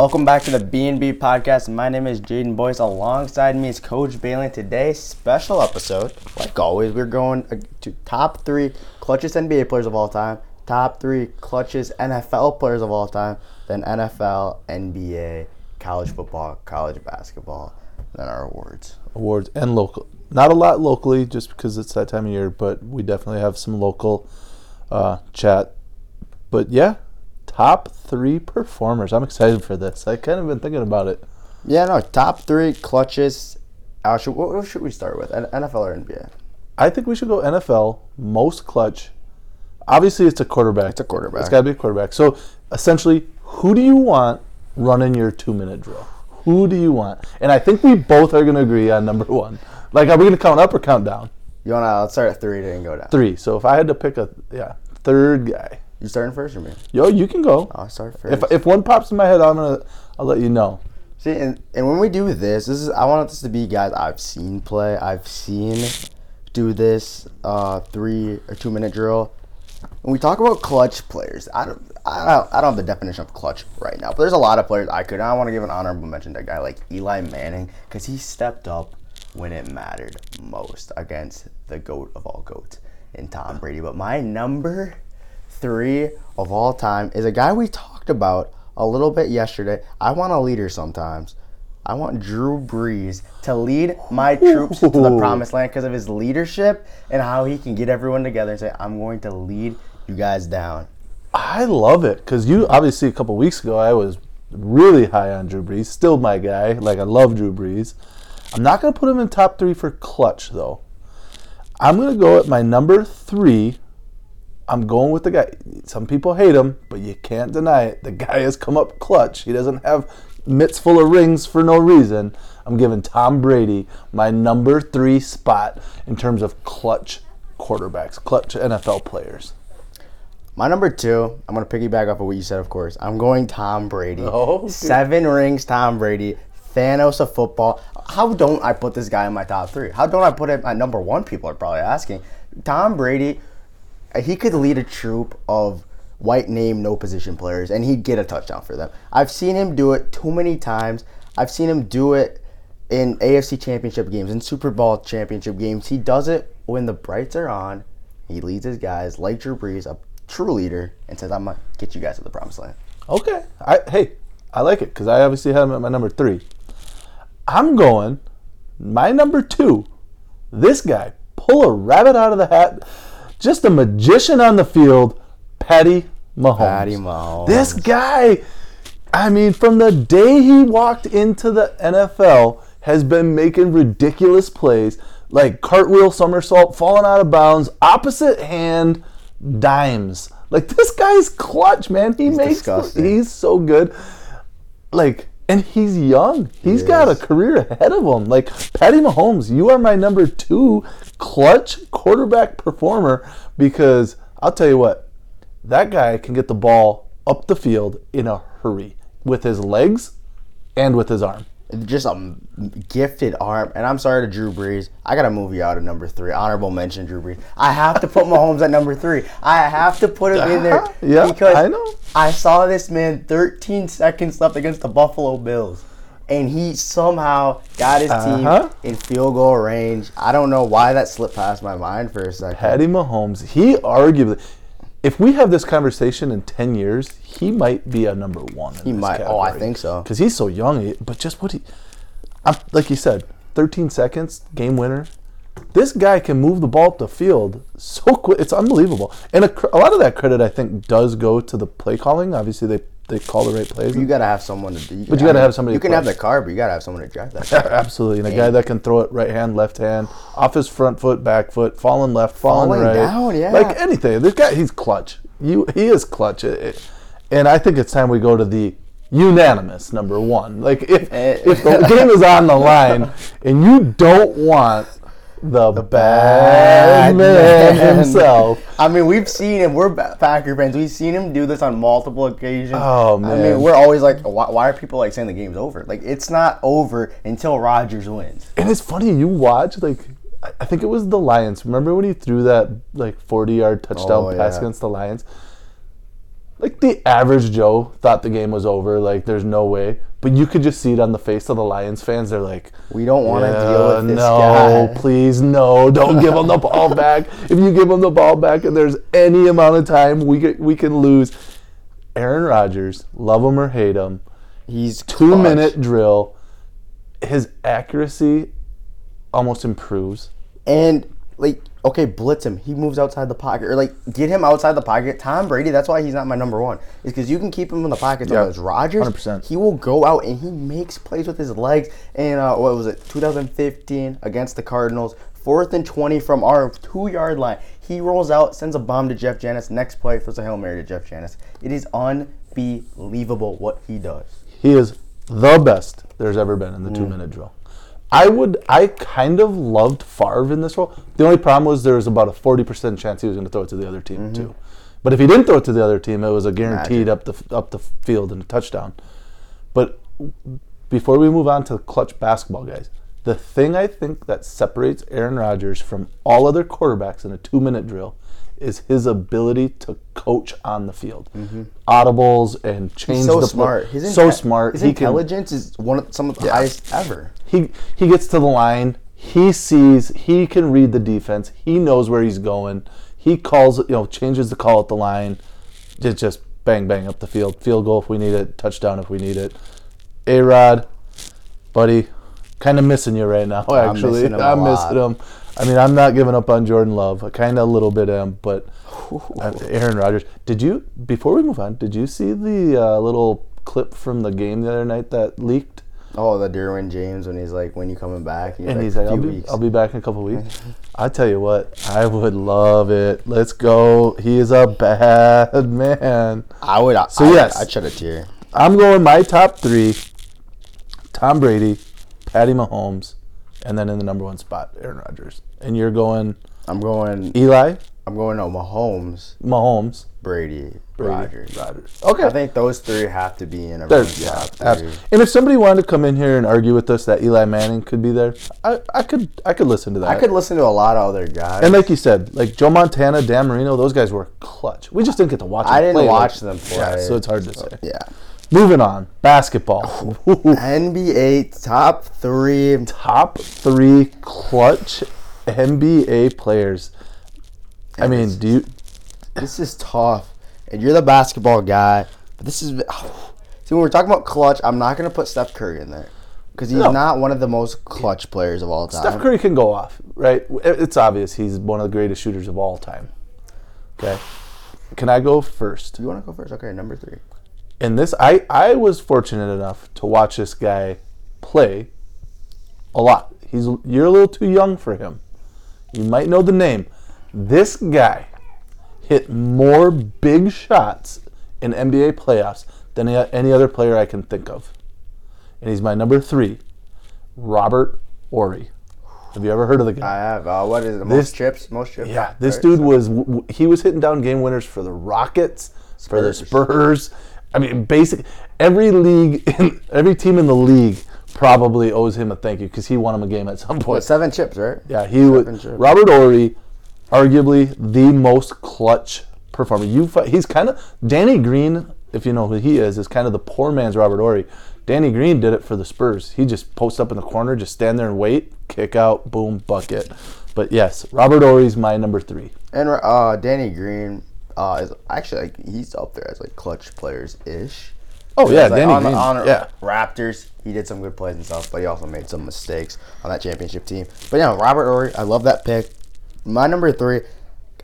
Welcome back to the B&B podcast. My name is Jayden Boyce. Alongside me is Coach Bailey. Today, special episode. Like always, we're going to top three clutchest NBA players of all time, top three clutchest NFL players of all time, then NFL, NBA, college football, college basketball, then our awards. awards and local. Not a lot locally, just because it's that time of year, but we definitely have some local uh, chat. But yeah, top three performers. I'm excited for this. I kind of been thinking about it. Yeah, no, top three clutches. Uh, should, what, should we start with? NFL or NBA? I think we should go NFL most clutch. Obviously, it's a quarterback. It's a quarterback. It's got to be a quarterback. So essentially, who do you want running your two minute drill? Who do you want? And I think we both are going to agree on number one. Like, are we going to count up or count down? You wanna? Let's start at three and go down. Three. So if I had to pick a yeah third guy, You starting first or me? yo, you can go. I'll start first. If, if one pops in my head, I'm gonna I'll let you know. See, and, and when we do this, this is I want this to be guys I've seen play. I've seen do this uh, three or two minute drill. When we talk about clutch players, I don't, I don't, I don't have the definition of clutch right now. But there's a lot of players I could. I want to give an honorable mention to a guy like Eli Manning because he stepped up when it mattered most against the goat of all goats in Tom Brady. But my number three of all time is a guy we talked about a little bit yesterday. I want a leader sometimes. I want Drew Brees to lead my troops to the promised land because of his leadership and how he can get everyone together and say, I'm going to lead you guys down. I love it because you obviously a couple weeks ago I was really high on Drew Brees. Still my guy. Like I love Drew Brees. I'm not gonna put him in top three for clutch though. I'm gonna go at my number three. I'm going with the guy. Some people hate him, but you can't deny it. The guy has come up clutch. He doesn't have mitts full of rings for no reason. I'm giving Tom Brady my number three spot in terms of clutch quarterbacks, clutch NFL players. My number two, I'm going to piggyback off of what you said, of course. I'm going Tom Brady. Oh. Seven rings, Tom Brady. Thanos of football. How don't I put this guy in my top three? How don't I put him at number one? People are probably asking. Tom Brady, he could lead a troop of white name, no position players, and he'd get a touchdown for them. I've seen him do it too many times. I've seen him do it in AFC championship games, in Super Bowl championship games. He does it when the brights are on. He leads his guys like Drew Brees, a true leader, and says, I'm going to get you guys to the promised land. Okay. I hey, I like it because I obviously had him at my number three. I'm going my number two. This guy pull a rabbit out of the hat, just a magician on the field. Patty Mahomes. Patty Mahomes. This guy, I mean, from the day he walked into the NFL, has been making ridiculous plays like cartwheel somersault, falling out of bounds, opposite hand dimes. Like this guy's clutch, man. He makes disgusting. he's so good. Like and he's young. He's got a career ahead of him. Like Patty Mahomes, you are my number 2 clutch quarterback performer because I'll tell you what. That guy can get the ball up the field in a hurry with his legs and with his arm. Just a gifted arm. And I'm sorry to Drew Brees. I got to move you out of number three. Honorable mention, Drew Brees. I have to put Mahomes at number three. I have to put him in there. Yeah, because I know. I saw this man 13 seconds left against the Buffalo Bills. And he somehow got his Uh-huh. team in field goal range. I don't know why that slipped past my mind for a second. Patty Mahomes, he arguably, if we have this conversation in 10 years, he might be a number one. In He might. Oh, I think so. Because he's so young. But just what he, I'm, like you said, 13 seconds, game winner. This guy can move the ball up the field so quick. It's unbelievable. And a, a lot of that credit, I think, does go to the play calling. Obviously, they, they call the right plays. You got to have someone to do. But you gotta have somebody You to can have the car, but you got to have someone to drive that car. Absolutely. And a guy that can throw it right hand, left hand, off his front foot, back foot, falling left, falling, Falling right. down, yeah. Like anything. This guy, he's clutch. You, he is clutch. It- it- and I think it's time we go to the unanimous number one. Like if Eh. if the game is on the line and you don't want the, bad bad man, man. himself. I mean, we've seen him. We're Packer fans. We've seen him do this on multiple occasions. Oh, man! I mean, we're always like, why, why are people like saying the game's over? Like, it's not over until Rodgers wins. And it's funny, you watch like I- think it was the Lions. Remember when he threw that like forty yard touchdown Oh, pass yeah. against the Lions? Like the average Joe thought the game was over. Like there's no way, but you could just see it on the face of the Lions fans. They're like, We don't want to "Yeah, deal with this no, guy. please, no, don't give him the ball back. If you give him the ball back and there's any amount of time, we get, we can lose. Aaron Rodgers, love him or hate him, He's two clutch. minute drill. His accuracy almost improves. and like okay, blitz him. He moves outside the pocket, or like get him outside the pocket. Tom Brady. That's why he's not my number one. Is because you can keep him in the pocket. Yeah, Yeah, Rodgers, 100%. he will go out and he makes plays with his legs. And uh, what was it? 2015 against the Cardinals, fourth and 20 from our two yard line. He rolls out, sends a bomb to Jeff Janis. Next play throws a hail mary to Jeff Janis. It is unbelievable what he does. He is the best there's ever been in the two minute drill. I would, I kind of loved Favre in this role. The only problem was there was about a 40% chance he was going to throw it to the other team, mm-hmm. too. But if he didn't throw it to the other team, it was a guaranteed up the, up the field and a touchdown. But before we move on to clutch basketball, guys, the thing I think that separates Aaron Rodgers from all other quarterbacks in a two minute drill is his ability to coach on the field. Mm-hmm. Audibles and change so the smart. play. His so smart. His He can- intelligence is one of some of the highest ever. he he gets to the line. He sees. He can read the defense. He knows where he's going. He calls. You know, changes the call at the line. Just just bang bang up the field. Field goal if we need it. Touchdown if we need it. A Rod, buddy, kind of missing you right now. I'm Actually, missing him I'm missing him. I mean, I'm not giving up on Jordan Love. I kind of a little bit am, but uh, Aaron Rodgers. Did you before we move on? Did you see the uh, little clip from the game the other night that leaked? Oh, the Derwin James when he's like, "When you coming back?" And he's like, I'll be. I'll be back in a couple weeks. I tell you what, I would love it. Let's go. He is a bad man. I would. So, I, yes. I'd shed a tear. I'm going my top three Tom Brady, Patty Mahomes, and then in the number one spot, Aaron Rodgers. And you're going I'm going. Eli, I'm going to Mahomes, Mahomes, Brady, Brady, Rodgers. Rodgers. Okay. I think those three have to be in There's, yeah, top three. abs- and if somebody wanted to come in here and argue with us that Eli Manning could be there, I, I could I could listen to that. I could listen to a lot of other guys. And like you said, like Joe Montana, Dan Marino, those guys were clutch. We just didn't get to watch. Them I didn't play, watch like- them play. Yeah, so it's hard to say. yeah. Moving on, basketball. NBA top three. Top three clutch NBA players. I mean, do you? This is tough, and you're the basketball guy. But this is. See, when we're talking about clutch, I'm not gonna put Steph Curry in there because he's No. not one of the most clutch players of all time. Steph Curry can go off, right? It's obvious he's one of the greatest shooters of all time. Okay, can I go first? You want to go first? Okay, number three. And this, I I was fortunate enough to watch this guy play a lot. He's you're a little too young for him. You might know the name. This guy hit more big shots in NBA playoffs than any- other player I can think of. And he's my number three, Robert Horry. Have you ever heard of the guy? I have. Uh, what is it? This- Most chips? Most chips? Yeah, this dude So- was w- w- he was hitting down game winners for the Rockets, for the Spurs. Spurs. I mean, basic every league, in, every team in the league probably owes him a thank you because he won him a game at some What, point. seven chips, right? Yeah, he was Seven chips. Robert Horry, arguably the most clutch performer. You, he's kind of Danny Green, if you know who he is, is kind of the poor man's Robert Horry. Danny Green did it for the Spurs. He just posts up in the corner, just stand there and wait, kick out, boom, bucket. But yes, Robert Horry's my number three. And uh, Danny Green uh, is actually like he's up there as like clutch players ish. Oh yeah, Danny Green. on yeah, Raptors, he did some good plays and stuff, but he also made some mistakes on that championship team. But yeah, Robert Horry, I love that pick. My number three,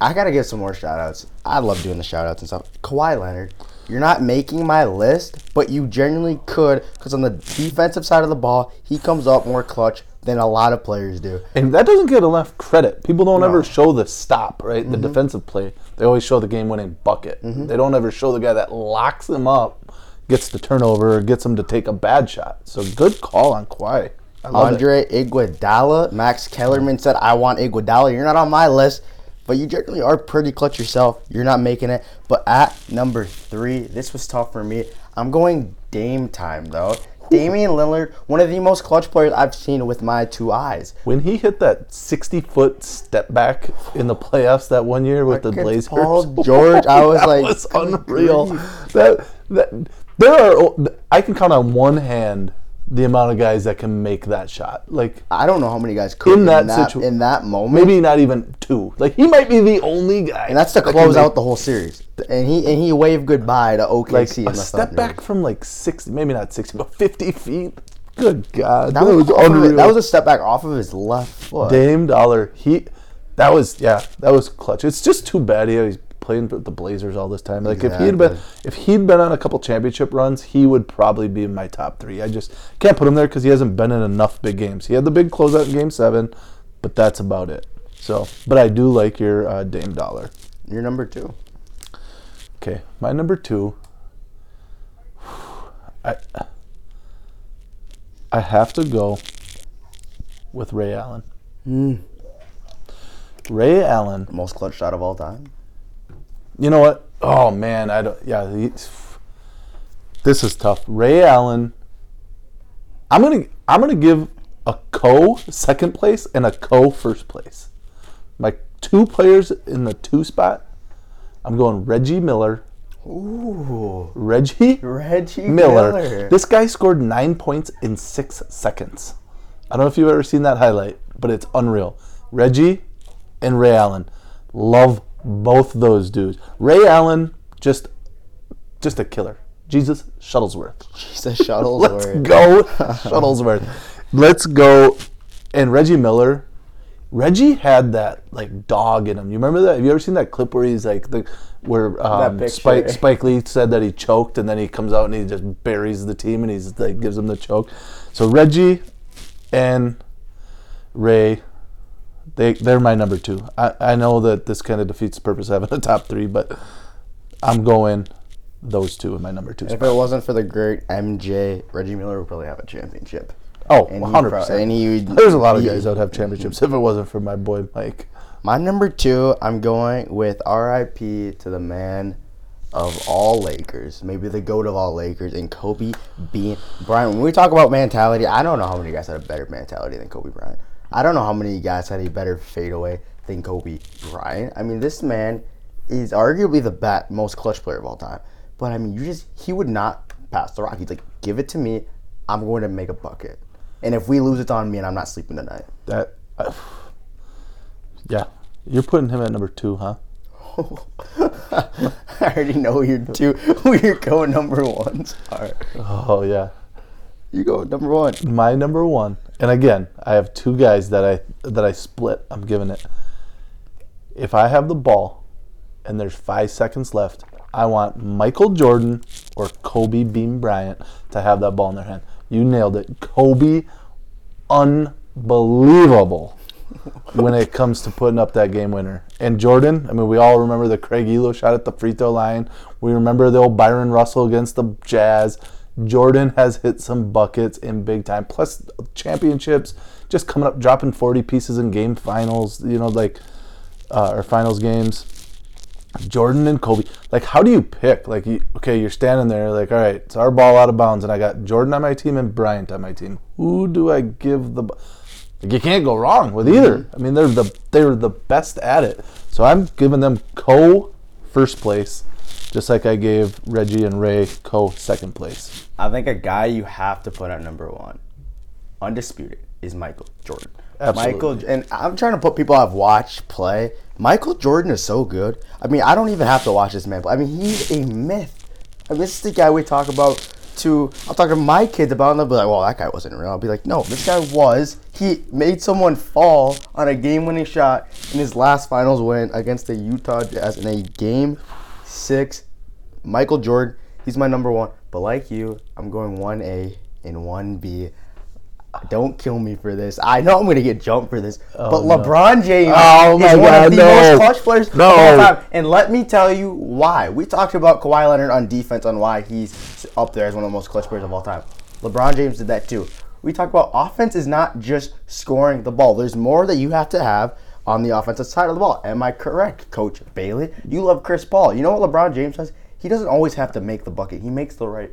I gotta give some more shout outs. I love doing the shout outs and stuff. Kawhi Leonard, you're not making my list, but you genuinely could, because on the defensive side of the ball, he comes up more clutch than a lot of players do. and that doesn't get enough credit. People don't ever show the stop, right? Mm-hmm. The defensive play. They always show the game-winning bucket. They don't ever show the guy that locks him up, gets the turnover, or gets him to take a bad shot. So good call on Kawhi. Love it. Andre Iguodala. Max Kellerman said, "I want Iguodala. You're not on my list, but you generally are pretty clutch yourself. You're not making it. But at number three, this was tough for me. I'm going Dame time though. Damian Lillard, one of the most clutch players I've seen with my two eyes. When he hit that 60 foot step back in the playoffs that one year with the Blazers, Paul George, I was that like, was unreal. grief. That, that there are I can count on one hand the amount of guys that can make that shot. Like I don't know how many guys could In in that that, situ- in that moment. maybe not even two. Like he might be the only guy. and that's to that close out the whole series. And he and he waved goodbye to OKC like in a the step back from like sixty, maybe not sixty, but fifty feet. Good God, That, was, off unreal. that was a step back off of his left foot. Dame Dollar. He, that was yeah, that was clutch. It's just too bad he he's playing with the Blazers all this time. Like if he'd been if he'd been on a couple championship runs, he would probably be in my top three. I just can't put him there because he hasn't been in enough big games. He had the big closeout in Game Seven, but that's about it. So, but I do like your uh, Dame Dollar. You're number two. Okay, my number two. I I have to go with Ray Allen. Ray Allen. Most clutch shot of all time. You know what? Oh man, I don't. Yeah, he, this is tough. Ray Allen. I'm gonna I'm gonna give a co second place and a co first place. My two players in the two spot. I'm going Reggie Miller. Ooh, Reggie Reggie Miller. Miller. This guy scored nine points in six seconds. I don't know if you've ever seen that highlight, but it's unreal. Reggie and Ray Allen. Love both those dudes. Ray Allen, just just a killer. Jesus Shuttlesworth. A Shuttlesworth. Let's go Shuttlesworth. Let's go. And Reggie Miller. Reggie had that like dog in him. You remember that? Have you ever seen that clip where he's like the where um. Spike Spike Lee said that he choked and then he comes out and he just buries the team and he's like gives them the choke. So Reggie and Ray, they they're my number two. I, I know that this kind of defeats the purpose of having a top three, but I'm going those two in my number two. If spot. it wasn't for the great MJ, Reggie Miller would probably have a championship. Oh, And he 100 pro- percent. There's a lot of guys that would have championships if it wasn't for my boy Mike. My number two, I'm going with RIP to the man of all Lakers, maybe the goat of all Lakers, and Kobe Bean Bryant. When we talk about mentality, I don't know how many guys had a better mentality than Kobe Bryant. I don't know how many guys had a better fadeaway than Kobe Bryant. I mean, this man is arguably the bat, most clutch player of all time. But I mean, you just he would not pass the rock. He's like, give it to me. I'm going to make a bucket. And if we lose, it's on me, and I'm not sleeping tonight. That, uh, yeah, you're putting him at number two, huh? I already know you're two. You're going number ones are. Oh yeah, You go number one. my number one. And again, I have two guys that I that I split. I'm giving it. If I have the ball, and there's five seconds left, I want Michael Jordan or Kobe Bean Bryant to have that ball in their hand. You nailed it, Kobe. Unbelievable when it comes to putting up that game winner. And Jordan, I mean, we all remember the Craig Ehlo shot at the free throw line. We remember the old Bryon Russell against the Jazz. Jordan has hit some buckets in big time, plus championships, just coming up, dropping 40 pieces in game finals, you know, like, uh, or finals games. Jordan and Kobe. Like, how do you pick? Like, you, okay, you're standing there, like, all right, it's our ball out of bounds, and I got Jordan on my team and Bryant on my team. Who do I give the? Like, you can't go wrong with either. I mean, they're the they're the best at it. So I'm giving them co first place, just like I gave Reggie and Ray co second place. I think a guy you have to put at number one, undisputed, is Michael Jordan. Absolutely. Michael, and I'm trying to put people I've watched play. Michael Jordan is so good. I mean, I don't even have to watch this man play. I mean, he's a myth. I mean, this is the guy we talk about. To I'll talk to my kids about, and they'll be like, "Well, that guy wasn't real." I'll be like, "No, this guy was. He made someone fall on a game-winning shot in his last finals win against the Utah Jazz in a game six Michael Jordan, he's my number one. But like you, I'm going one A and one B. Don't kill me for this. I know I'm gonna get jumped for this, oh, but no. LeBron James Oh, oh my is one God, of the no. most clutch players No. of all time. And let me tell you why. We talked about Kawhi Leonard on defense on why he's up there as one of the most clutch players of all time. LeBron James did that too. We talk about offense is not just scoring the ball. There's more that you have to have on the offensive side of the ball. Am I correct, Coach Bailey? You love Chris Paul. You know what LeBron James does? He doesn't always have to make the bucket. He makes the right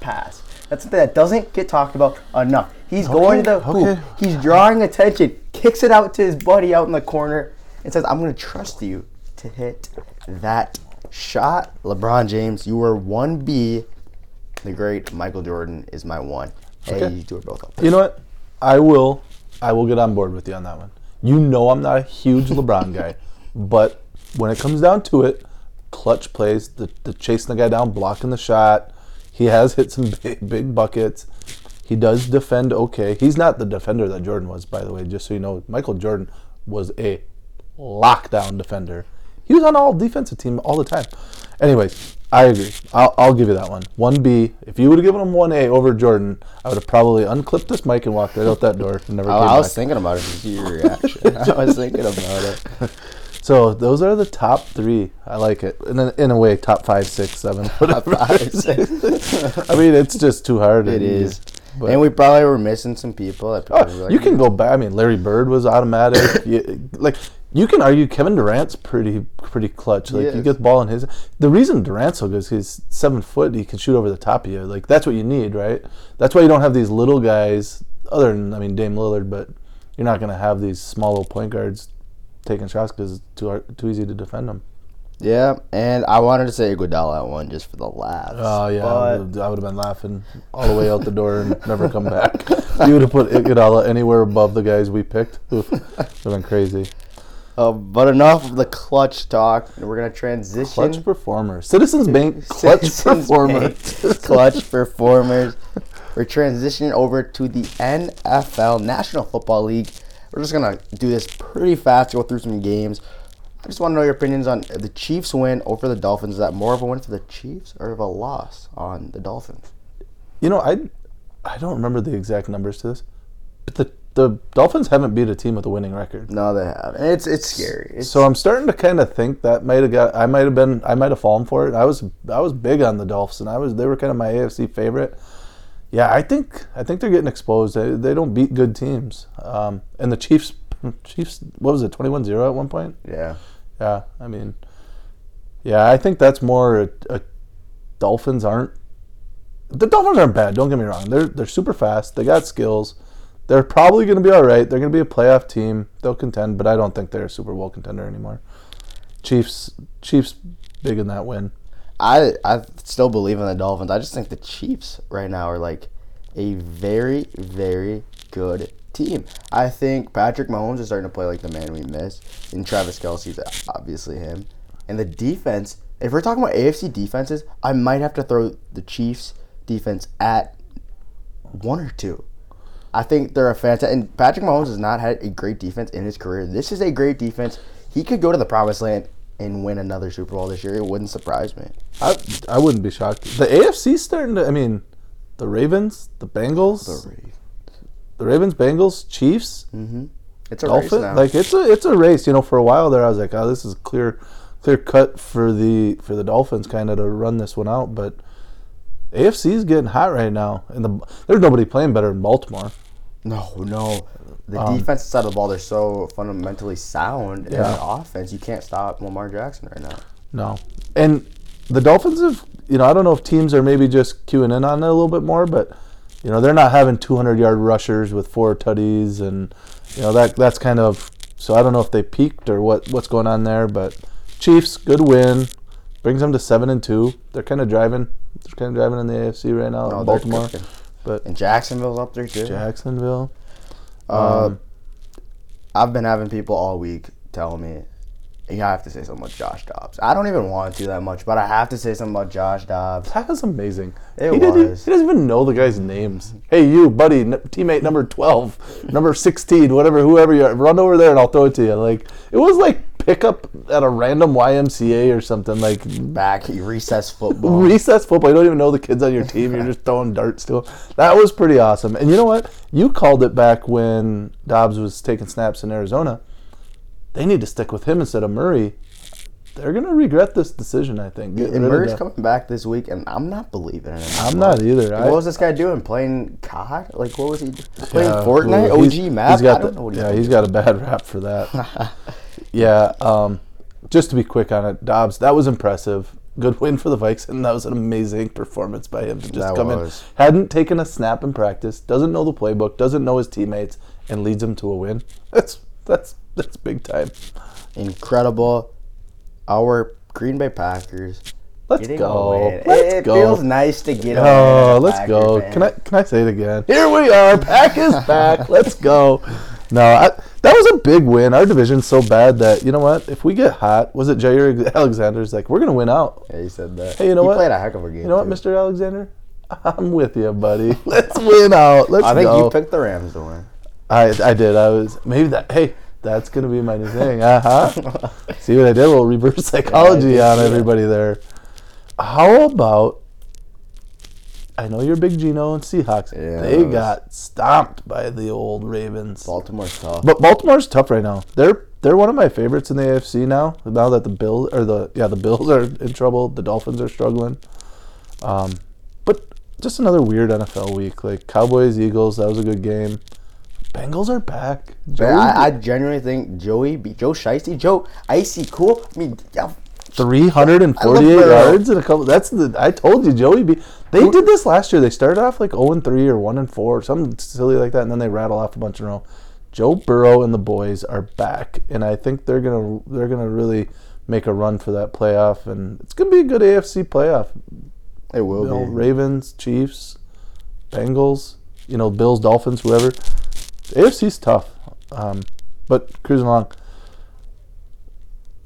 pass. That's something that doesn't get talked about enough. He's going to the hoop. okay. He's drawing attention. Kicks it out to his buddy out in the corner and says, "I'm going to trust you to hit that shot." LeBron James, you are one B. The great Michael Jordan is my one. Hey, you do it both up. You know what? I will. I will get on board with you on that one. You know I'm not a huge LeBron guy, but when it comes down to it, clutch plays, the, the chasing the guy down, blocking the shot. He has hit some big, big buckets. He does defend okay. He's not the defender that Jordan was, by the way. Just so you know, Michael Jordan was a lockdown defender. He was on all defensive team all the time. Anyways, I agree. I'll, I'll give you that one. One B. If you would have given him one A over Jordan, I would have probably unclipped this mic and walked right out that door and never I, came I was back. thinking about it your reaction. I was thinking about it. So those are the top three. I like it. And then in a way, top five, six, seven, whatever. Five, six. I mean, it's just too hard. It and- is. but- and we probably were missing some people. That Oh, like, you can go back. I mean, Larry Bird was automatic. you, like you can argue Kevin Durant's pretty pretty clutch. Like you get the ball in his. The reason Durant's so good is he's seven foot. He can shoot over the top of you. Like that's what you need, right? That's why you don't have these little guys. Other than I mean Dame Lillard, but you're not going to have these small little point guards taking shots because it's too hard, too easy to defend them. Yeah, and I wanted to say Iguodala at one just for the laughs. Oh yeah, I would, have been laughing all the way out the door and never come back. you would have put Iguodala anywhere above the guys we picked. Oof, would have been crazy. uh, but enough of the clutch talk. We're gonna transition. Clutch performers. Citizens Bank clutch Citizens performers. Bank clutch performers. We're transitioning over to the NFL National Football League. We're just gonna do this pretty fast. Go through some games. I just want to know your opinions on the Chiefs win over the Dolphins. Is that more of a win for the Chiefs or of a loss on the Dolphins? You know, I I don't remember the exact numbers to this, but the the Dolphins haven't beat a team with a winning record. No, they haven't. it's it's scary. It's, So I'm starting to kind of think that might have got I might have been I might have fallen for it. I was I was big on the Dolphins and I was they were kind of my AFC favorite. Yeah, I think I think they're getting exposed. They, they don't beat good teams. Um, and the Chiefs Chiefs what was it 21-0 at one point? yeah. Yeah, I mean, yeah, I think that's more. A, a Dolphins aren't. The Dolphins aren't bad. Don't get me wrong. They're they're super fast. They got skills. They're probably going to be all right. They're going to be a playoff team. They'll contend, but I don't think they're a Super Bowl contender anymore. Chiefs, Chiefs, big in that win. I I still believe in the Dolphins. I just think the Chiefs right now are like a very very good team. I think Patrick Mahomes is starting to play like the man we miss, and Travis Kelce's obviously him. And the defense, if we're talking about AFC defenses, I might have to throw the Chiefs defense at one or two. I think they're a fantastic. And Patrick Mahomes has not had a great defense in his career. This is a great defense. He could go to the promised land and win another Super Bowl this year. It wouldn't surprise me. I I wouldn't be shocked. The AFC's starting to. I mean, the Ravens, the Bengals, the, Ravens, Bengals, Chiefs. Mm-hmm. It's a race now. like it's a it's a race. You know, for a while there, I was like, oh, this is clear, clear cut for the for the Dolphins, kind of to run this one out. But AFC is getting hot right now, and the there's nobody playing better than Baltimore. no, no. The Um, defensive side of the ball, they're so fundamentally sound. And Yeah. the offense, you can't stop Lamar Jackson right now. No, and the Dolphins have, you know, I don't know if teams are maybe just queuing in on it a little bit more, but you know, they're not having 200 yard rushers with four tutties, and you know that that's kind of. So I don't know if they peaked or what what's going on there, but Chiefs good win, brings them to seven and two. They're kind of driving. They're kind of driving in the AFC right now. No, Baltimore, but And Jacksonville's up there too. Jacksonville. Uh, Um, I've been having people all week tell me yeah, I have to say something about Josh Dobbs. I don't even want to that much, but I have to say something about Josh Dobbs. That was amazing. It he Didn't, was. he doesn't even know the guys' names. Hey, you, buddy, n- teammate number 12, number 16, whatever, whoever you are, run over there and I'll throw it to you. Like, it was like pickup at a random YMCA or something. Like, Back recess football. recess football. You don't even know the kids on your team. You're just throwing darts to them. That was pretty awesome. And you know what? You called it back when Dobbs was taking snaps in Arizona. They need to stick with him instead of Murray. They're going to regret this decision, I think. Get and Murray's coming back this week, and I'm not believing in him. I'm not either. I, What was this guy doing? Playing COD? Like, what was he doing? Playing Yeah, Fortnite? OG map? He's got I don't the- know what he's yeah, doing. he's got a bad rap for that. yeah, um, just to be quick on it, Dobbs, that was impressive. good win for the Vikes, and that was an amazing performance by him to just That come was. in. Hadn't taken a snap in practice, doesn't know the playbook, doesn't know his teammates, and leads him to a win. That's that's that's big time. Incredible. Our Green Bay Packers. Let's go. Let's it, go. feels nice to get. Oh, let's go. Can I can I say it again? Here we are. Pack is back. let's go. No, I, that was a big win. Our division's so bad that you know what? If we get hot, was it Jaire Alexander's like we're gonna win out? Yeah, he said that. Hey, you know he what? played a heck of a game. You know what. Mr. Alexander? I'm with you, buddy. Let's win out. Let's I think go. you picked the Rams to win. I I did. I was maybe that. Hey, that's gonna be my new thing. Uh huh. See what I did? A little reverse psychology did on everybody there. How about? I know you're big Gino and Seahawks. Yeah, they got stomped by the old Ravens. Baltimore's tough. But Baltimore's tough right now. They're they're one of my favorites in the AFC now. Now that the Bills or the yeah the Bills are in trouble, the Dolphins are struggling. Um, but just another weird NFL week. Like Cowboys Eagles, that was a good game. Bengals are back. Joey I, I genuinely think Joey, be Joe Shiesty, Joe Icy Cool. I mean, yeah, 348 I love Burrow. yards in a couple. That's the. I told you, Joey. B. They did this last year. They started off like 0 and 3 or 1 and 4, something silly like that, and then they rattle off a bunch in a row. Joe Burrow and the boys are back, and I think they're gonna they're gonna really make a run for that playoff, and it's gonna be a good AFC playoff. it will You know, be. Ravens, Chiefs, Bengals, you know, Bills, Dolphins, whoever. The AFC's tough, um, but cruising along.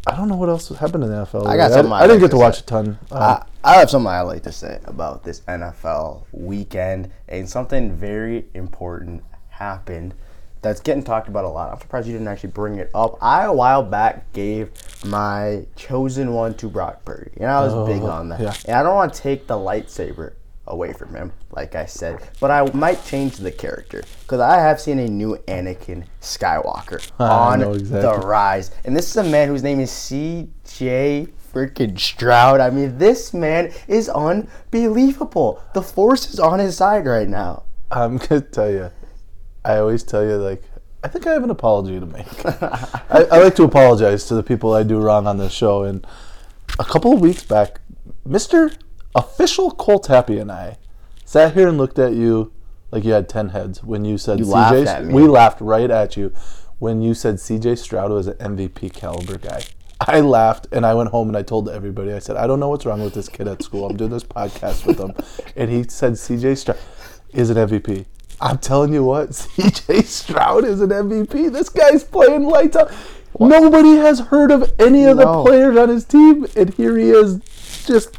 I don't know what else happened in the NFL. I got something I, I'd didn't like get to to watch a ton. I, I have something I like to say about this NFL weekend, and something very important happened that's getting talked about a lot. I'm surprised you didn't actually bring it up. I a while back gave my chosen one to Brock Purdy, and I was big Oh, on that. yeah. And I don't want to take the lightsaber away from him, like I said, but I might change the character because I have seen a new Anakin Skywalker on know the rise, and this is a man whose name is C.J. freaking Stroud. I mean, this man is unbelievable. The force is on his side right now. I'm gonna tell you. I always tell you like I think I have an apology to make. I, I like to apologize to the people I do wrong on this show. And a couple of weeks back, Mister Official Colt Happy and I sat here and looked at you like you had ten heads when you said You CJ. We laughed right at you when you said CJ Stroud was an MVP caliber guy. I laughed and I went home and I told everybody. I said, I don't know what's wrong with this kid at school. I'm doing this podcast with him, and he said CJ Stroud is an MVP. I'm telling you what, CJ Stroud is an MVP. This guy's playing lights out. Nobody has heard of any of the players on his team, and here he is. Just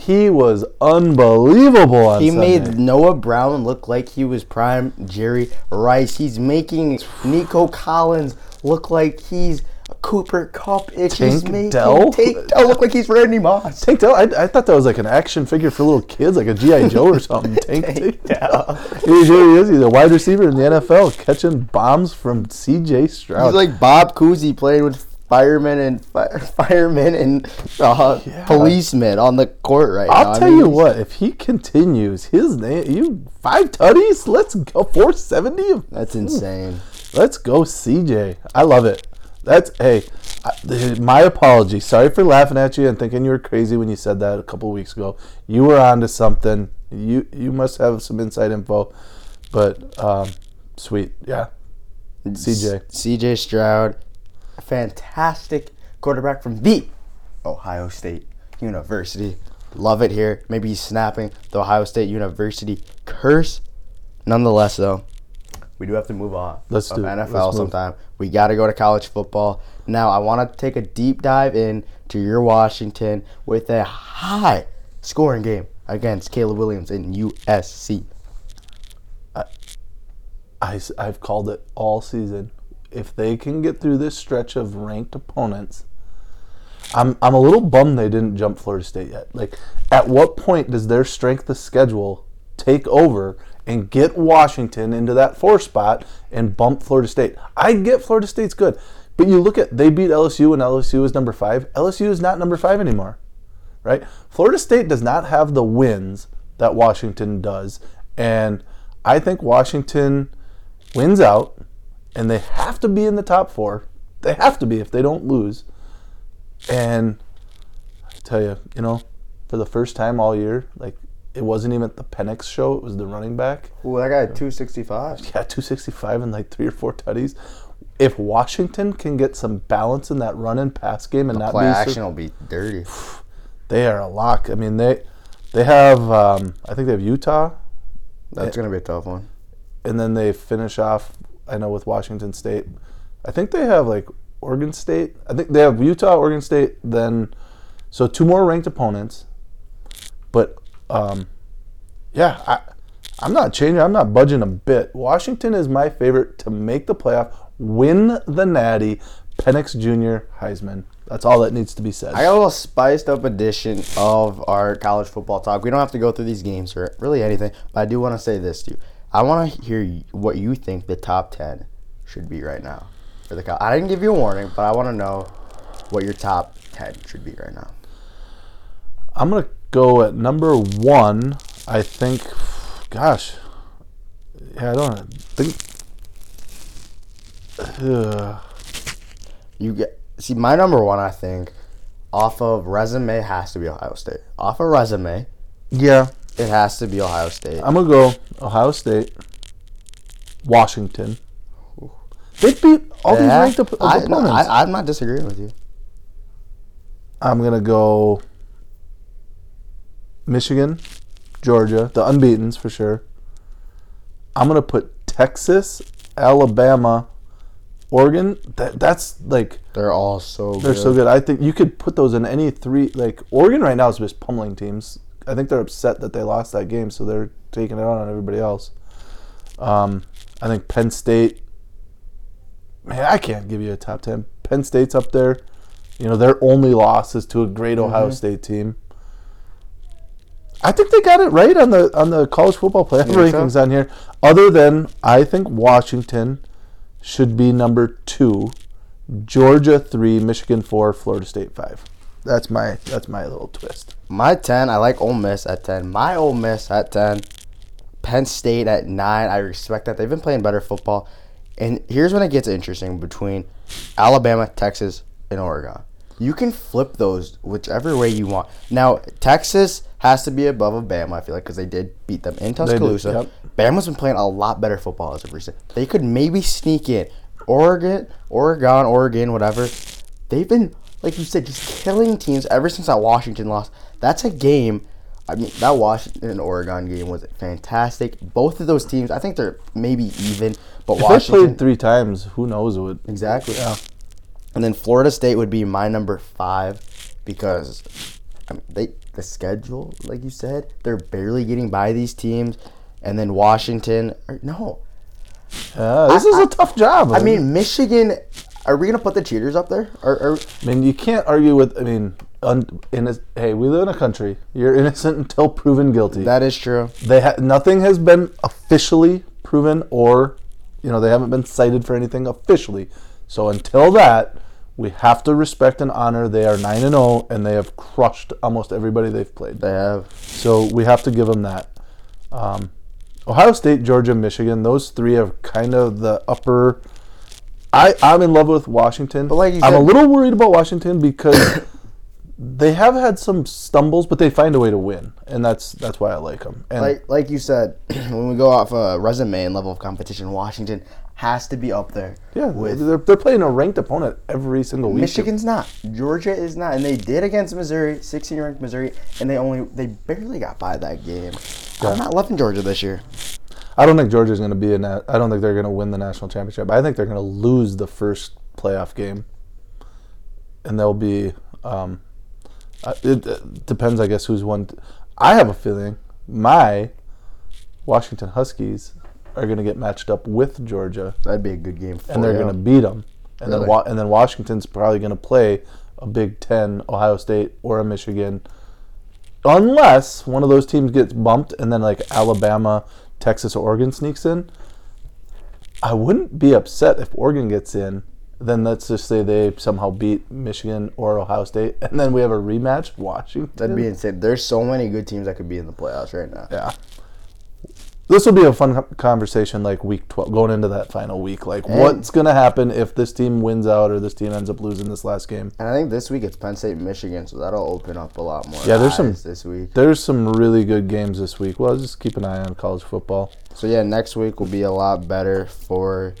he was unbelievable He Sunday. made Noah Brown look like he was prime Jerry Rice. He's making Nico Collins look like he's Cooper Kupp. It's he's Tank making Dell? Tank Dell look like he's Randy Moss. Tank Dell, I, I thought that was like an action figure for little kids, like a GI Joe or something. Tank, Tank Dell. He is. He's a wide receiver in the NFL, catching bombs from CJ Stroud. He's like Bob Cousy playing with firemen and fi- firemen and uh, Yeah. policemen on the court right now. I'll now. I tell mean, you what, if he continues his name, you five tutties, let's go 470. That's insane. Let's go, CJ. I love it. That's hey, I, my apology. Sorry for laughing at you and thinking you were crazy when you said that a couple weeks ago. You were onto something. You you must have some inside info, but um, sweet, yeah. CJ. CJ Stroud, fantastic quarterback from the Ohio State University. Love it here. Maybe he's snapping the Ohio State University curse. Nonetheless, though, we do have to move on. Let's do. NFL Let's sometime. We got to go to college football. Now, I want to take a deep dive in to your Washington with a high scoring game against Caleb Williams in USC. I, I, have called it all season. If they can get through this stretch of ranked opponents, I'm I'm a little bummed they didn't jump Florida State yet. Like, at what point does their strength of schedule take over and get Washington into that four spot and bump Florida State? I get Florida State's good, but you look at they beat LSU and LSU is number five. LSU is not number five anymore right? Florida State does not have the wins that Washington does. And I think Washington wins out, and they have to be in the top four. They have to be if they don't lose. And I tell you, you know, for the first time all year, like it wasn't even the Penix show; it was the running back. Ooh, that guy had 265. Yeah, two sixty five and like three or four tutties. If Washington can get some balance in that run and pass game and not Play be so- action will be dirty. they are a lock. I mean, they they have um, I think they have Utah, That's gonna be a tough one. and then they finish off. I know with Washington State. I think they have like Oregon State. I think they have Utah, Oregon State, then so two more ranked opponents. But um, yeah, I, I'm not changing. I'm not budging a bit. Washington is my favorite to make the playoff, win the Natty, Penix Jr. Heisman. That's all that needs to be said. I got a little spiced up edition of our college football talk. We don't have to go through these games or really anything, but I do want to say this to you. I want to hear what you think the top 10 should be right now. For the col- I didn't give you a warning, but I want to know what your top 10 should be right now. I'm gonna go at number one. I think, gosh, yeah, I don't think. Ugh. You get see my number one. I think off of resume has to be Ohio State. Off of resume, yeah, it has to be Ohio State. I'm gonna go Ohio State, Washington. They beat all these Yeah, ranked op- I, opponents. no, I, I'm not disagreeing with you. I'm gonna go Michigan, Georgia, the unbeaten's for sure. I'm gonna put Texas, Alabama, Oregon. That that's like They're all so they're good. so good. I think you could put those in any three. Like Oregon right now is just pummeling teams. I think they're upset that they lost that game, so they're taking it out on everybody else. Um, I think Penn State. Man, I can't give you a top ten. Penn State's up there. You know, their only loss is to a great Ohio State team. I think they got it right on the on the college football playoff think so? rankings on here. Other than I think Washington should be number two, Georgia three, Michigan four, Florida State five. That's my that's my little twist. My 10, I like Ole Miss at 10. My Ole Miss at 10. Penn State at 9. I respect that. They've been playing better football. And here's when it gets interesting between Alabama, Texas, and Oregon. You can flip those whichever way you want. Now, Texas has to be above Alabama, I feel like, because they did beat them in Tuscaloosa. yep. Bama's been playing a lot better football as of recent. They could maybe sneak in. Oregon, Oregon, Oregon, whatever. They've been, like you said, just killing teams ever since that Washington loss. That's a game. I mean, that Washington Oregon game was fantastic. Both of those teams, I think they're maybe even, but If they Washington played three times, who knows what? exactly. Yeah. And then Florida State would be my number five because I mean, they the schedule, like you said, they're barely getting by these teams. And then Washington, or, no, this I- is I- a tough job. I mean Michigan. Are we gonna put the cheaters up there? Or, or I mean, you can't argue with. I mean, un, in hey, we live in a country. You're innocent until proven guilty. that is true. they ha- nothing has been officially proven, or you know, they haven't been cited for anything officially. So until that, we have to respect and honor. They are nine and zero, and they have crushed almost everybody they've played. They have. So we have to give them that. Um, Ohio State, Georgia, Michigan, those three are kind of the upper. I, I'm in love with Washington. But like you I'm a little worried about Washington because they have had some stumbles, but they find a way to win, and that's that's why I like them. And Like like you said, when we go off a resume and level of competition, Washington has to be up there. yeah, with they're, they're playing a ranked opponent every single week. Michigan's not. Georgia is not, and they did against Missouri, 16 ranked Missouri, and they only they barely got by that game. I'm not loving Georgia this year. I don't think Georgia's going to be in that. I don't think they're going to win the national championship. I think they're going to lose the first playoff game, and they'll be. Um, it, it depends, I guess, who's won. I have a feeling my Washington Huskies are going to get matched up with Georgia, That'd be a good game. For and they're going to beat them. And then, Wa- and then Washington's probably going to play a Big Ten, Ohio State, or a Michigan, unless one of those teams gets bumped, and then like Alabama, Texas, or Oregon sneaks in. I wouldn't be upset if Oregon gets in. Then let's just say they somehow beat Michigan or Ohio State, and then we have a rematch. Washington. That'd be insane. There's so many good teams that could be in the playoffs right now. yeah. This will be a fun conversation like week 12 going into that final week. Like And- what's going to happen if this team wins out or this team ends up losing this last game? And I think this week it's Penn State, Michigan, so that'll open up a lot more. Yeah, there's some- this week. there's some really good games this week. Well just keep an eye on college football. So yeah, next week will be a lot better for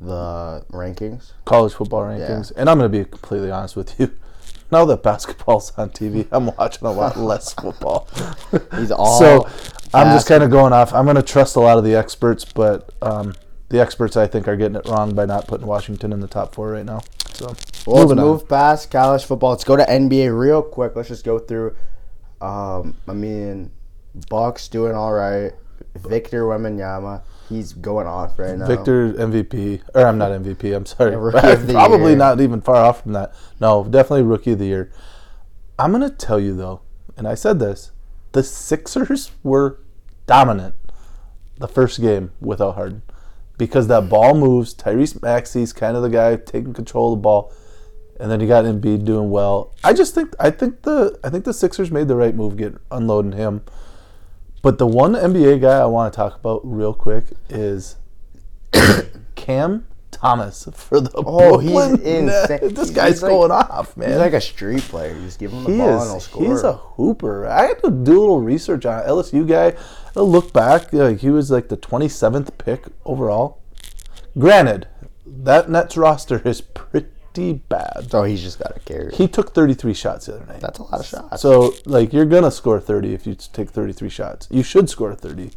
the rankings. college football rankings. And i'm going to be completely honest with you. Now that basketball's on tv i'm watching a lot less football. He's all so i'm just kind of going off i'm going to trust a lot of the experts but um, the experts i think are getting it wrong by not putting washington in the top four right now so Well, let's moving on. move past college football. Let's go to NBA real quick. Let's just go through. Um, I mean, Bucks doing all right. Victor Wembanyama, he's going off right now. Victor MVP, or I'm not MVP. I'm sorry. Rookie of the Probably year. not even far off from that. No, definitely rookie of the year. I'm gonna tell you though, and I said this: the Sixers were dominant the first game without Harden because that ball moves. Tyrese Maxey's kind of the guy taking control of the ball, and then you got Embiid doing well. I just think I think the I think the Sixers made the right move, get unloading him. But the one NBA guy I want to talk about real quick is Cam Thomas for the Oh, he's insane. This He's guy's like- going off, man. He's like a street player. You just give him the he ball and he'll score. He's a hooper. I had to do a little research on it. LSU guy. Look back, like he was like the 27th pick overall. Granted, that Nets roster is pretty bad. so he's just got to carry. He took 33 shots the other night. That's a lot of shots. So, like, you're gonna score 30 if you take 33 shots. You should score 30.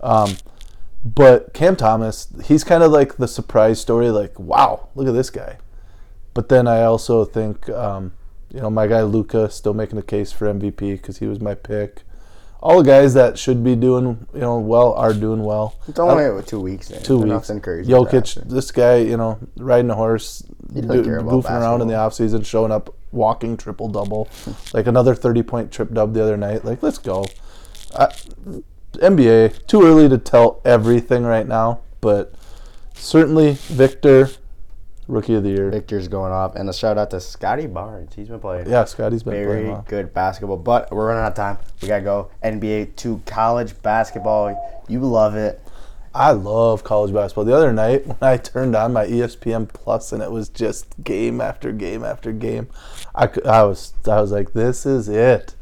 Um, but Cam Thomas, he's kind of like the surprise story. Like, wow, look at this guy. But then I also think, um, you know, my guy Luka still making a case for MVP because he was my pick. All the guys that should be doing, you know, well are doing well. it's only two weeks in. Two weeks. Crazy. Jokic, this guy, you know, riding a horse, do, doesn't care about goofing around in the off season, showing up, walking triple double, like another 30 point trip dub the other night. Like, let's go. I, NBA, too early to tell everything right now, but certainly Victor, rookie of the year. Victor's going off, and a shout out to Scottie Barnes. He's been playing. Yeah, Scottie's been very playing well. good basketball. But we're running out of time. We gotta go NBA to college basketball. You love it. I love college basketball. The other night when I turned on my ESPN Plus and it was just game after game after game, I, I was I was like, this is it.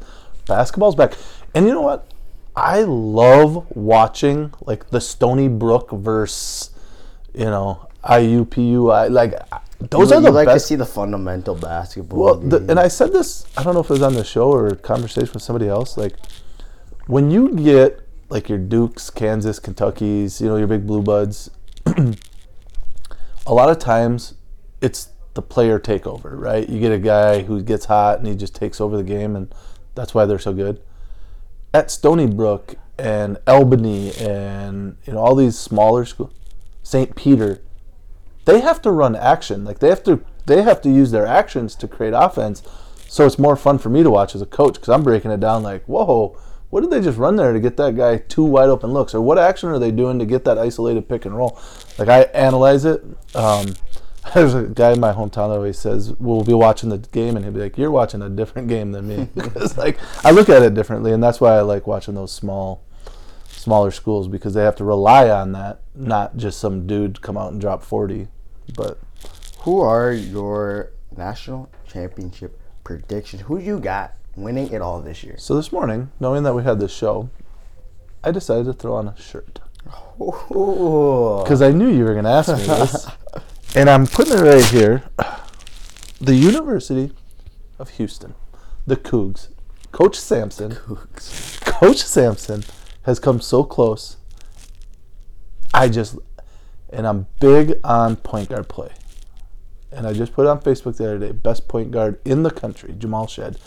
Basketball's back. And you know what? I love watching like the Stony Brook versus you know IUPUI. Like those you, are you the like best. to see the fundamental basketball. Well, the, and I said this, I don't know if it was on the show or a conversation with somebody else. Like, when you get like your Dukes, Kansas, Kentuckies, you know, your big blue buds, a lot of times it's the player takeover, right? You get a guy who gets hot and he just takes over the game, and that's why they're so good. At Stony Brook and Albany and you know all these smaller schools, St. Peter, they have to run action. Like they have to they have to use their actions to create offense. So it's more fun for me to watch as a coach because I'm breaking it down like, whoa, what did they just run there to get that guy two wide open looks, or what action are they doing to get that isolated pick and roll? Like I analyze it. Um, there's a guy in my hometown that always says we'll be watching the game and he'll be like, "You're watching a different game than me." like I look at it differently, and that's why I like watching those small smaller schools because they have to rely on that, not just some dude come out and drop 40. But Who are your national championship predictions? Who you got winning it all this year? so this morning, knowing that we had this show, I decided to throw on a shirt because I knew you were going to ask me this, and I'm putting it right here. The University of Houston, the Cougs, Coach Sampson, Cougs. Coach Sampson has come so close. I just, and I'm big on point guard play. And I just put it on Facebook the other day best point guard in the country, Jamal Shead.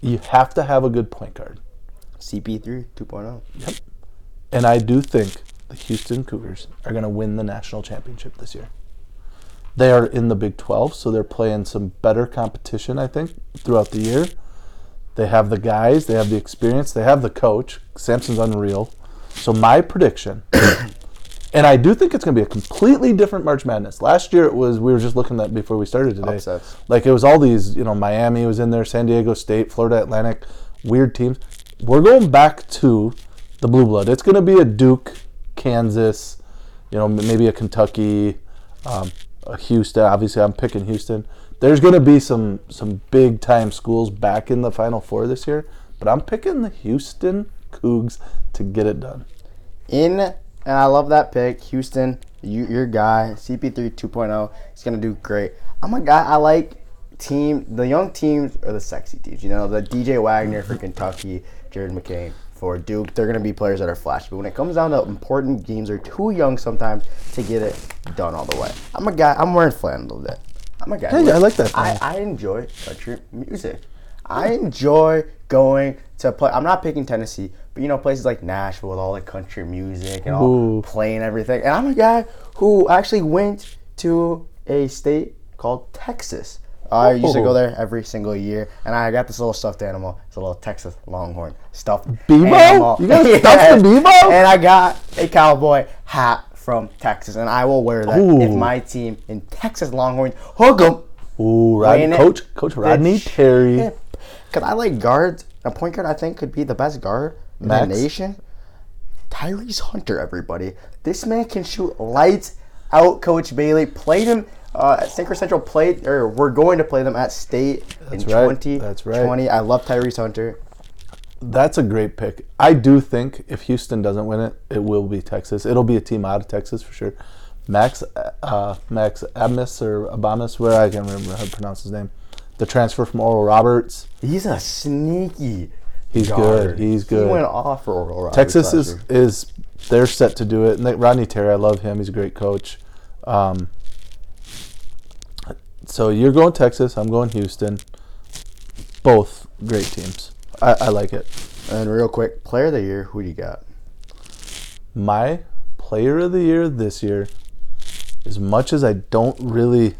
You have to have a good point guard. CP3 2.0. Yep. And I do think the Houston Cougars are going to win the national championship this year. They are in the Big 12, so they're playing some better competition, I think, throughout the year. They have the guys, they have the experience, they have the coach. Sampson's unreal. So my prediction, and I do think it's going to be a completely different March Madness. Last year it was we were just looking at before we started today. Upsets. Like it was all these, you know, Miami was in there, San Diego State, Florida Atlantic, weird teams. We're going back to the blue blood. It's going to be a Duke, Kansas, you know, maybe a Kentucky, um, a Houston. Obviously, I'm picking Houston. There's going to be some some big time schools back in the Final Four this year, but I'm picking the Houston Cougs to get it done. In and I love that pick, Houston. You, your guy, CP3 2.0. He's gonna do great. I'm a guy. I like team. The young teams are the sexy teams. You know, the DJ Wagner for Kentucky, Jared McCain for Duke. They're gonna be players that are flashy. But when it comes down to important games, they're too young sometimes to get it done all the way. I'm a guy. I'm wearing flannel today. I'm a guy. Hey, I like that I. I enjoy country music. I enjoy going to play. I'm not picking Tennessee, but you know places like Nashville with all the country music and all Ooh. playing everything. And I'm a guy who actually went to a state called Texas. I used to go there every single year, and I got this little stuffed animal. It's a little Texas Longhorn stuffed Bevo? animal. You got stuffed the Bevo? And I got a cowboy hat from Texas, and I will wear that if my team in Texas Longhorns hook 'em. Ooh, Rod, Playing it Coach Coach Rodney Terry. Because I like guards. A point guard, I think, could be the best guard in the nation. Tyrese Hunter, everybody. This man can shoot lights out. Coach Bailey played him uh, at Synchro Central. Played, or we're going to play them at State That's in right. 2020. That's right. I love Tyrese Hunter. That's a great pick. I do think if Houston doesn't win it, it will be Texas. It'll be a team out of Texas for sure. Max, uh, Max Abmas or Abamas, where I can't remember how to pronounce his name. The transfer from Oral Roberts. He's a sneaky. He's guard. good. He's good. He went off for Oral Roberts Texas is year. is they're set to do it. And they- Rodney Terry, I love him. He's a great coach. Um, so you're going Texas. I'm going Houston. Both great teams. I, I like it. And real quick, player of the year. Who do you got? my player of the year this year, as much as I don't really,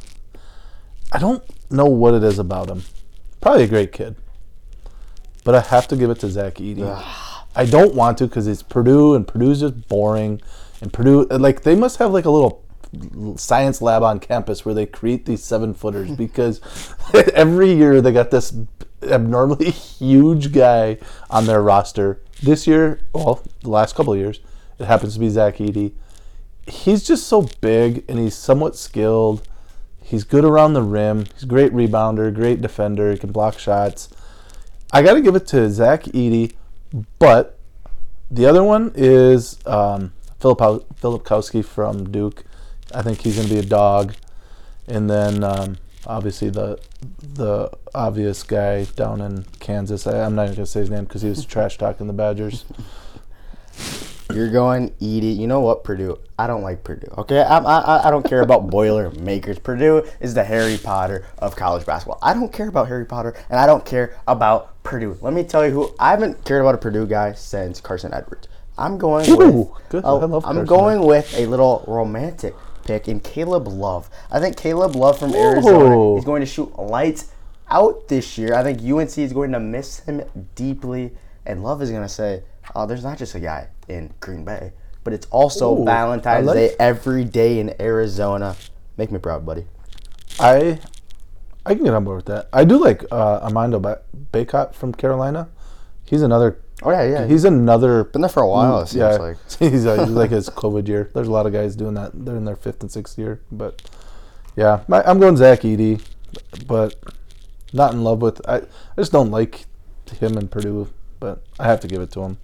I don't know what it is about him. Probably a great kid, but I have to give it to Zach Edey. I don't want to because it's Purdue and Purdue's just boring, and Purdue like they must have like a little science lab on campus where they create these seven footers because every year they got this abnormally huge guy on their roster. This year, well, the last couple of years, it happens to be Zach Edey. He's just so big and he's somewhat skilled. He's good around the rim. He's a great rebounder, great defender. He can block shots. I got to give it to Zach Edey, but the other one is um, Philip Filipowski from Duke. I think he's going to be a dog. And then um, obviously the the obvious guy down in Kansas. I, I'm not even going to say his name because he was trash talking the Badgers. You're going Edey. You know what, Purdue? I don't like Purdue. Okay, I, I, I don't care about Boiler makers. Purdue is the Harry Potter of college basketball. I don't care about Harry Potter, and I don't care about Purdue. Let me tell you who I haven't cared about a Purdue guy since Carson Edwards. I'm going Ooh, with. good. oh, I love I'm going with a little romantic pick in Caleb Love. I think Caleb Love from Arizona Ooh. is going to shoot lights out this year. I think UNC is going to miss him deeply, and Love is going to say, "Oh, there's not just a guy in Green Bay, but it's also Ooh, Valentine's like- Day every day in Arizona." Make me proud, buddy. I I can get on board with that. I do like uh, Armando ba- Bacot from Carolina. He's another. Oh yeah, yeah. He's another. been there for a while. It seems yeah, like. he's, uh, he's like his COVID year. There's a lot of guys doing that. They're in their fifth and sixth year, but yeah, my, I'm going Zach Edey, but not in love with. I, I just don't like him in Purdue, but I have to give it to him.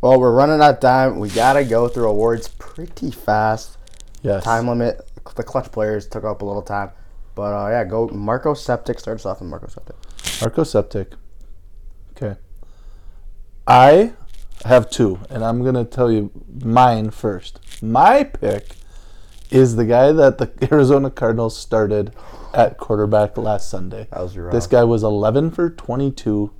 Well, we're running out of time. We gotta go through awards pretty fast. Yes. Time limit. The clutch players took up a little time, but uh, yeah, go. Marco Septic starts off in Marco Septic. Marco Septic. Okay. I have two, and I'm gonna tell you mine first. My pick is the guy that the Arizona Cardinals started at quarterback last Sunday. That was rough. This guy was 11 for 22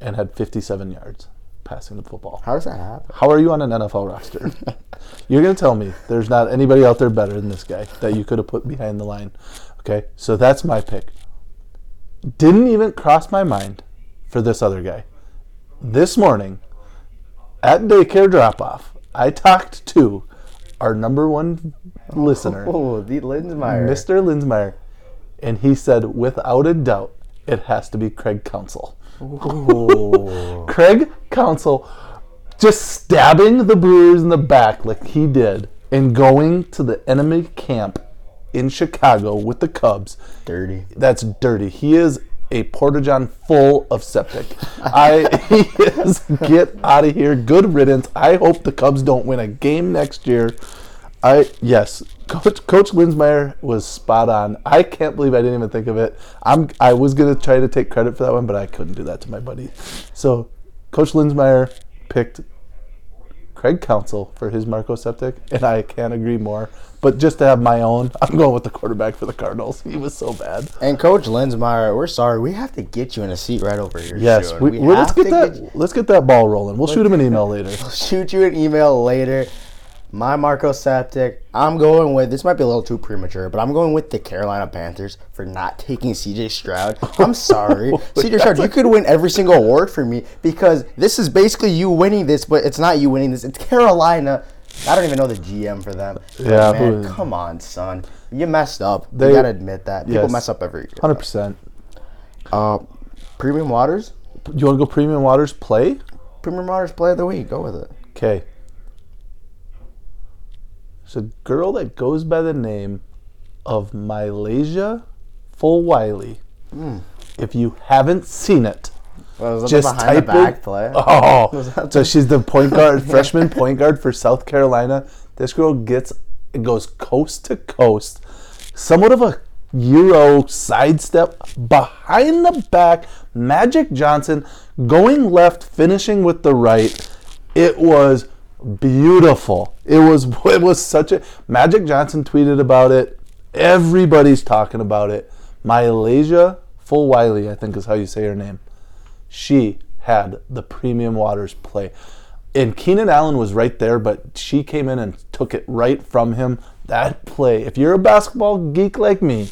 and had 57 yards passing the football. How does that happen? How are you on an NFL roster? You're going to tell me there's not anybody out there better than this guy that you could have put behind the line. Okay, so that's my pick. Didn't even cross my mind for this other guy. This morning, at daycare drop off, I talked to our number one listener, Oh, the Linsmeyer. Mr. Linsmeyer, and he said, without a doubt, it has to be Craig. Ooh. Craig Counsell just stabbing the Brewers in the back like he did and going to the enemy camp in Chicago with the Cubs. Dirty. That's dirty. He is a portageon full of septic. I is get out of here. Good riddance. I hope the Cubs don't win a game next year. I yes, Coach Coach Linsmeyer was spot on. I can't believe I didn't even think of it. I'm I was gonna try to take credit for that one, but I couldn't do that to my buddy. So, Coach Linsmeyer picked Craig Counsell for his Marco Septic, and I can't agree more. But just to have my own, I'm going with the quarterback for the Cardinals. He was so bad. And Coach Linsmeyer, we're sorry. We have to get you in a seat right over here. Yes, we, We let's get that. you- let's get that ball rolling. We'll shoot him an email later. We'll shoot you an email later. My Marco Septic. I'm going with this might be a little too premature, but I'm going with the Carolina Panthers for not taking CJ Stroud. I'm sorry. CJ Stroud, you could win every single award for me because this is basically you winning this, but it's not you winning this. It's Carolina. I don't even know the GM for them. But Yeah, man, who- come on, son. You messed up. They- you gotta admit that. People yes. mess up every year. Hundred percent. Uh, Premium Waters? You want to go Premium Waters play? Premium Waters play of the week. Go with it. Okay. There's a girl that goes by the name of MiLaysia Fulwiley. Hmm. If you haven't seen it, Well, just type it. play? Oh, so she's the point guard, freshman point guard for South Carolina. This girl gets it goes coast to coast, somewhat of a Euro sidestep behind the back. Magic Johnson going left, finishing with the right. It was beautiful. It was it was such a Magic Johnson tweeted about it. Everybody's talking about it. MiLaysia Fulwiley, I think is how you say her name she had the premium waters play. And Keenan Allen was right there, but she came in and took it right from him. That play, if you're a basketball geek like me,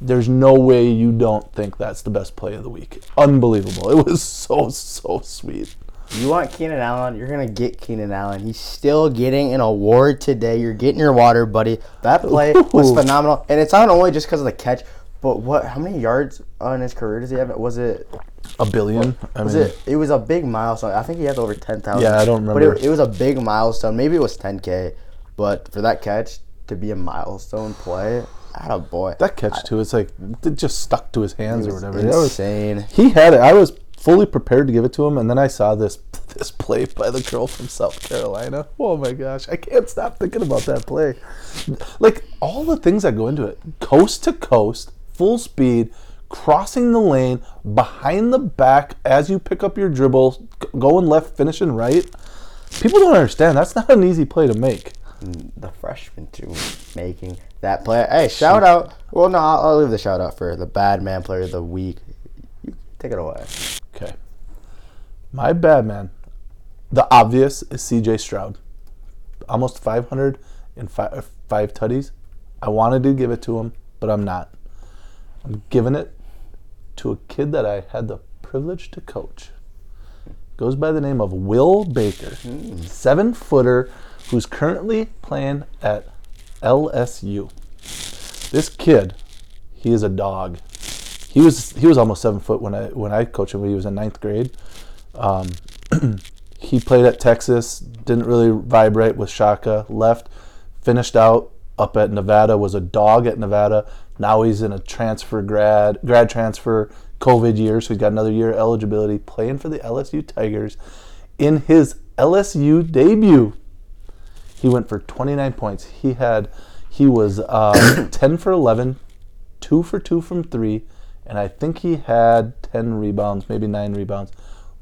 there's no way you don't think that's the best play of the week. Unbelievable. It was so, so sweet. You want Keenan Allen? You're gonna get Keenan Allen. He's still getting an award today. You're getting your water, buddy. That play was phenomenal, and it's not only just because of the catch, but what? How many yards on his career does he have? Was it? A billion. I Was mean, it? It was a big milestone. I think he has over ten thousand. Yeah, I don't But remember. it, it was a big milestone. Maybe it was ten k, but for that catch to be a milestone play, a boy. that catch too, it's like it just stuck to his hands or whatever. That was- Insane. he had it. I was fully prepared to give it to him, and then I saw this this play by the girl from South Carolina. Oh my gosh, I can't stop thinking about that play. Like all the things that go into it, coast to coast, full speed, crossing the lane, behind the back as you pick up your dribble, going left, finishing right. People don't understand. That's not an easy play to make. Mm, the freshman too making that play. Hey, shout out. Well, no, I'll, I'll leave the shout out for the bad man player of the week. You take it away. My bad man. The obvious is CJ Stroud. Almost 500 and five, uh, five tutties. I wanted to give it to him, but I'm not. I'm giving it to a kid that I had the privilege to coach. Goes by the name of Will Baker, hmm. seven footer, who's currently playing at LSU. This kid, he is a dog. He was he was almost seven foot when I when I coached him. He was in ninth grade. Um, he played at Texas. Didn't really vibrate with Shaka. Left. Finished out up at Nevada. Was a dog at Nevada. Now he's in a transfer grad grad transfer COVID year, so he's got another year eligibility. Playing for the LSU Tigers. In his LSU debut, he went for 29 points. He had he was uh, 10 for 11, two for two from three, and I think he had 10 rebounds, maybe nine rebounds.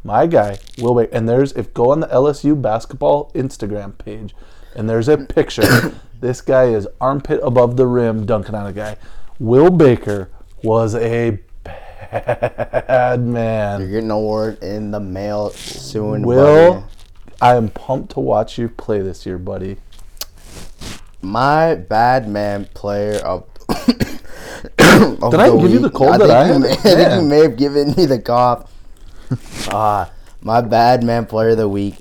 My guy, Will Baker, and there's if go on the LSU basketball Instagram page, and there's a picture. this guy is armpit above the rim dunking on a guy. Will Baker was a bad man. You're getting an award in the mail soon. Will, buddy. I am pumped to watch you play this year, buddy. my bad man player of. Did I give you the cold that I think you may- I think you may have given me the cough. Ah, my bad man player of the week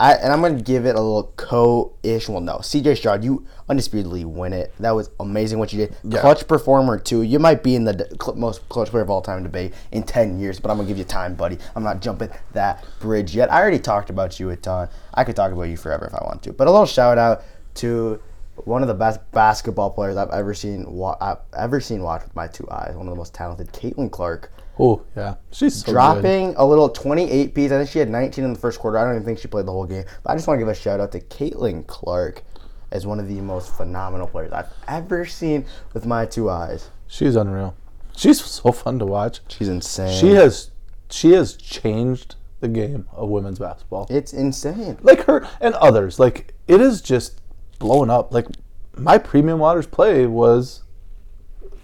I and I'm gonna give it a little co-ish. Well, no, CJ Stroud, you undisputedly win it. That was amazing what you did. Yeah. Clutch performer too. You might be in the cl- most clutch player of all time debate in ten years, but I'm gonna give you time, buddy. I'm not jumping that bridge yet. I already talked about you a ton. I could talk about you forever if I want to. But a little shout out to one of the best basketball players I've ever seen. Wa- I've ever seen watch with my two eyes. One of the most talented, Caitlin Clark Oh yeah, she's so good. dropping a little 28 piece. I think she had 19 in the first quarter. I don't even think she played the whole game. But I just want to give a shout out to Caitlin Clark as one of the most phenomenal players I've ever seen with my two eyes. She's unreal. She's so fun to watch. She's insane. She has she has changed the game of women's basketball. It's insane. like her and others. Like it is just blowing up. Like my premium waters play was,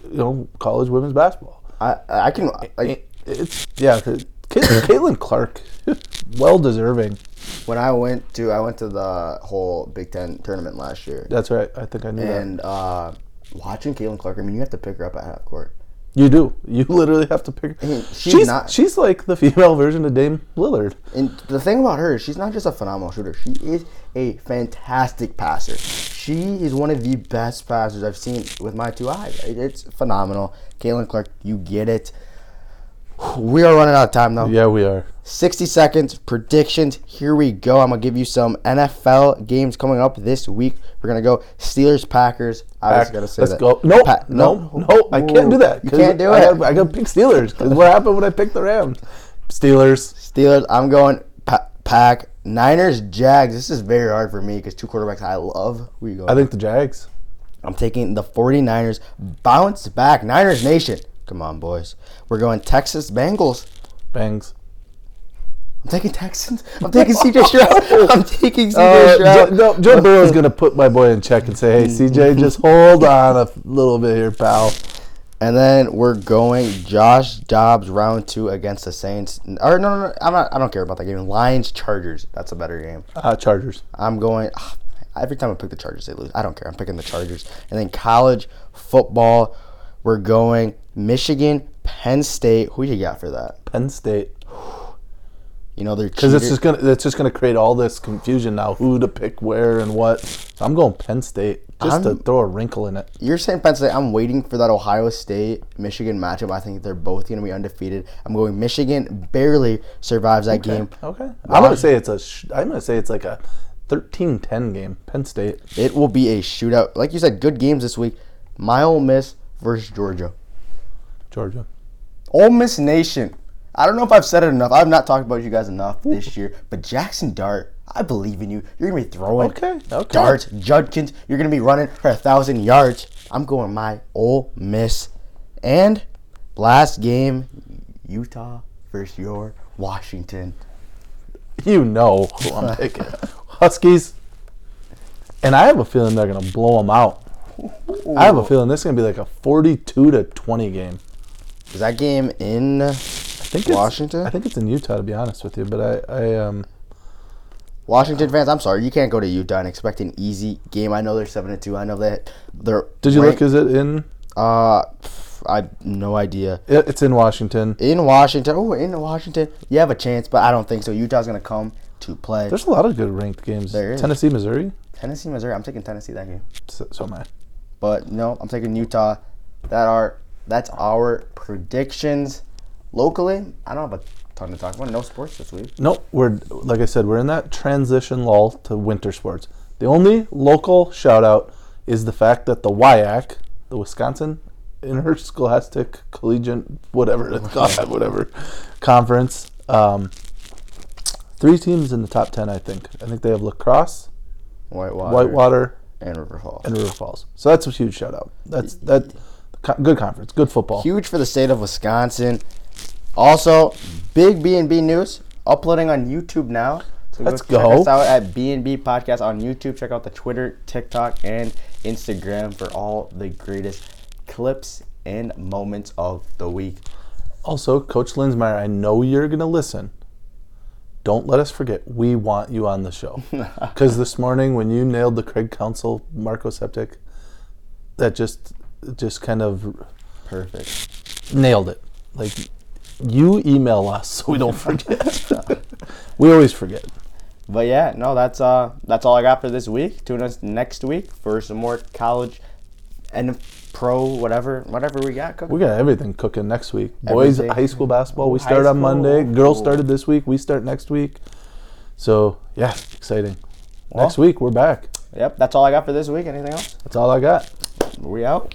you know, college women's basketball. I I can like It's yeah. Caitlin, Clark, well deserving. when I went to I went to the whole Big Ten tournament last year, That's right. I think I knew that. and uh, watching Caitlin Clark. I mean, you have to pick her up at half court. You do. You literally have to pick. mean, she's she's not- She's like the female version of Dame Lillard. And the thing about her is she's not just a phenomenal shooter. She is a fantastic passer. She is one of the best passers I've seen with my two eyes. It's phenomenal. Caitlin Clark, you get it. We are running out of time though. Yeah, we are. 60 seconds predictions. Here we go. I'm gonna give you some NFL games coming up this week. We're gonna go Steelers Packers. I was gonna say Let's that. go. No, Pa- no, no, I can't do that. You can't do I it. Gotta, I got to pick Steelers. What happened when I picked the Rams? Steelers. Steelers. I'm going pa- Pack. Niners. Jags. This is very hard for me because two quarterbacks I love. Who you going? I think the Jags. I'm taking the 49ers. Bounce back. Niners Nation. Come on, boys. We're going Texas Bengals. Bangs. I'm taking Texans. I'm taking CJ Stroud. I'm taking CJ Uh, Stroud. Joe, no, Joe Burrow's gonna put my boy in check and say, "Hey, CJ, just hold on a little bit here, pal." And then we're going Josh Dobbs round two against the Saints. Or no, no, no. I'm not. I don't care about that game. Lions Chargers. That's a better game. Uh, Chargers. I'm going. every time I pick the Chargers, they lose. I don't care. I'm picking the Chargers. And then college football, we're going Michigan, Penn State. Who you got for that? Penn State. You know they're Because it's just gonna it's just gonna create all this confusion now, who to pick where and what. So I'm going Penn State just to I'm- throw a wrinkle in it. You're saying Penn State. I'm waiting for that Ohio State Michigan matchup. I think they're both going to be undefeated. I'm going Michigan barely survives that game. Okay. I'm gonna say it's a. Sh- I'm gonna say it's like a 13-10 game. Penn State. It will be a shootout. Like you said, good games this week. My Ole Miss versus Georgia. Georgia. Ole Miss Nation. I don't know if I've said it enough. I've not talked about you guys enough this year. But Jackson Dart, I believe in you. You're gonna be throwing Okay, okay. darts, Judkins. You're gonna be running for a thousand yards. I'm going my Ole Miss. And last game, Utah versus your Washington. You know who I'm picking. Huskies. And I have a feeling they're gonna blow them out. I have a feeling this is gonna be like a 42 to 20 game. Is that game in think Washington? I think it's in Utah to be honest with you, but I, I um Washington fans? I'm sorry, you can't go to Utah and expect an easy game. I know they're seven and two. I know that they're. did you ranked- look? Is it in? Uh, I no idea. it- It's in Washington. In Washington, oh, in Washington, you have a chance, but I don't think so. Utah's gonna come to play. There's a lot of good ranked games. There is. Tennessee, Missouri. Tennessee, Missouri. I'm taking Tennessee that game, So, so am I. but no, I'm taking Utah. That are that's our predictions. Locally, I don't have a ton to talk about. No sports this week. Nope, we're like I said, we're in that transition lull to winter sports. The only local shout out is the fact that the WIAC, the Wisconsin Interscholastic Collegiate, whatever it's called, whatever conference, um, three teams in the top ten. I think. I think they have La Crosse, Whitewater, Whitewater, and River Falls. and River Falls. So that's a huge shout out. That's that. Good conference, good football. Huge for the state of Wisconsin. Also, big B and B news uploading on YouTube now. So Let's check go. us out at B and B Podcast on YouTube. Check out the Twitter, TikTok, and Instagram for all the greatest clips and moments of the week. Also, Coach Linsmeyer, I know you're going to listen. Don't let us forget, we want you on the show. Because this morning, when you nailed the Craig Counsell Marco Septic, that just just kind of Perfect. nailed it. Like, you email us so we don't forget. we always forget. But yeah, no, that's uh that's all I got for this week. Tune us next week for some more college and pro whatever whatever we got cooking. We got everything cooking next week. Boys Everything. high school basketball. We start on. Monday. Girls started this week. We start next week. So yeah, exciting. Well- next week we're back. Yep, that's all I got for this week. Anything else? That's all I got. We out.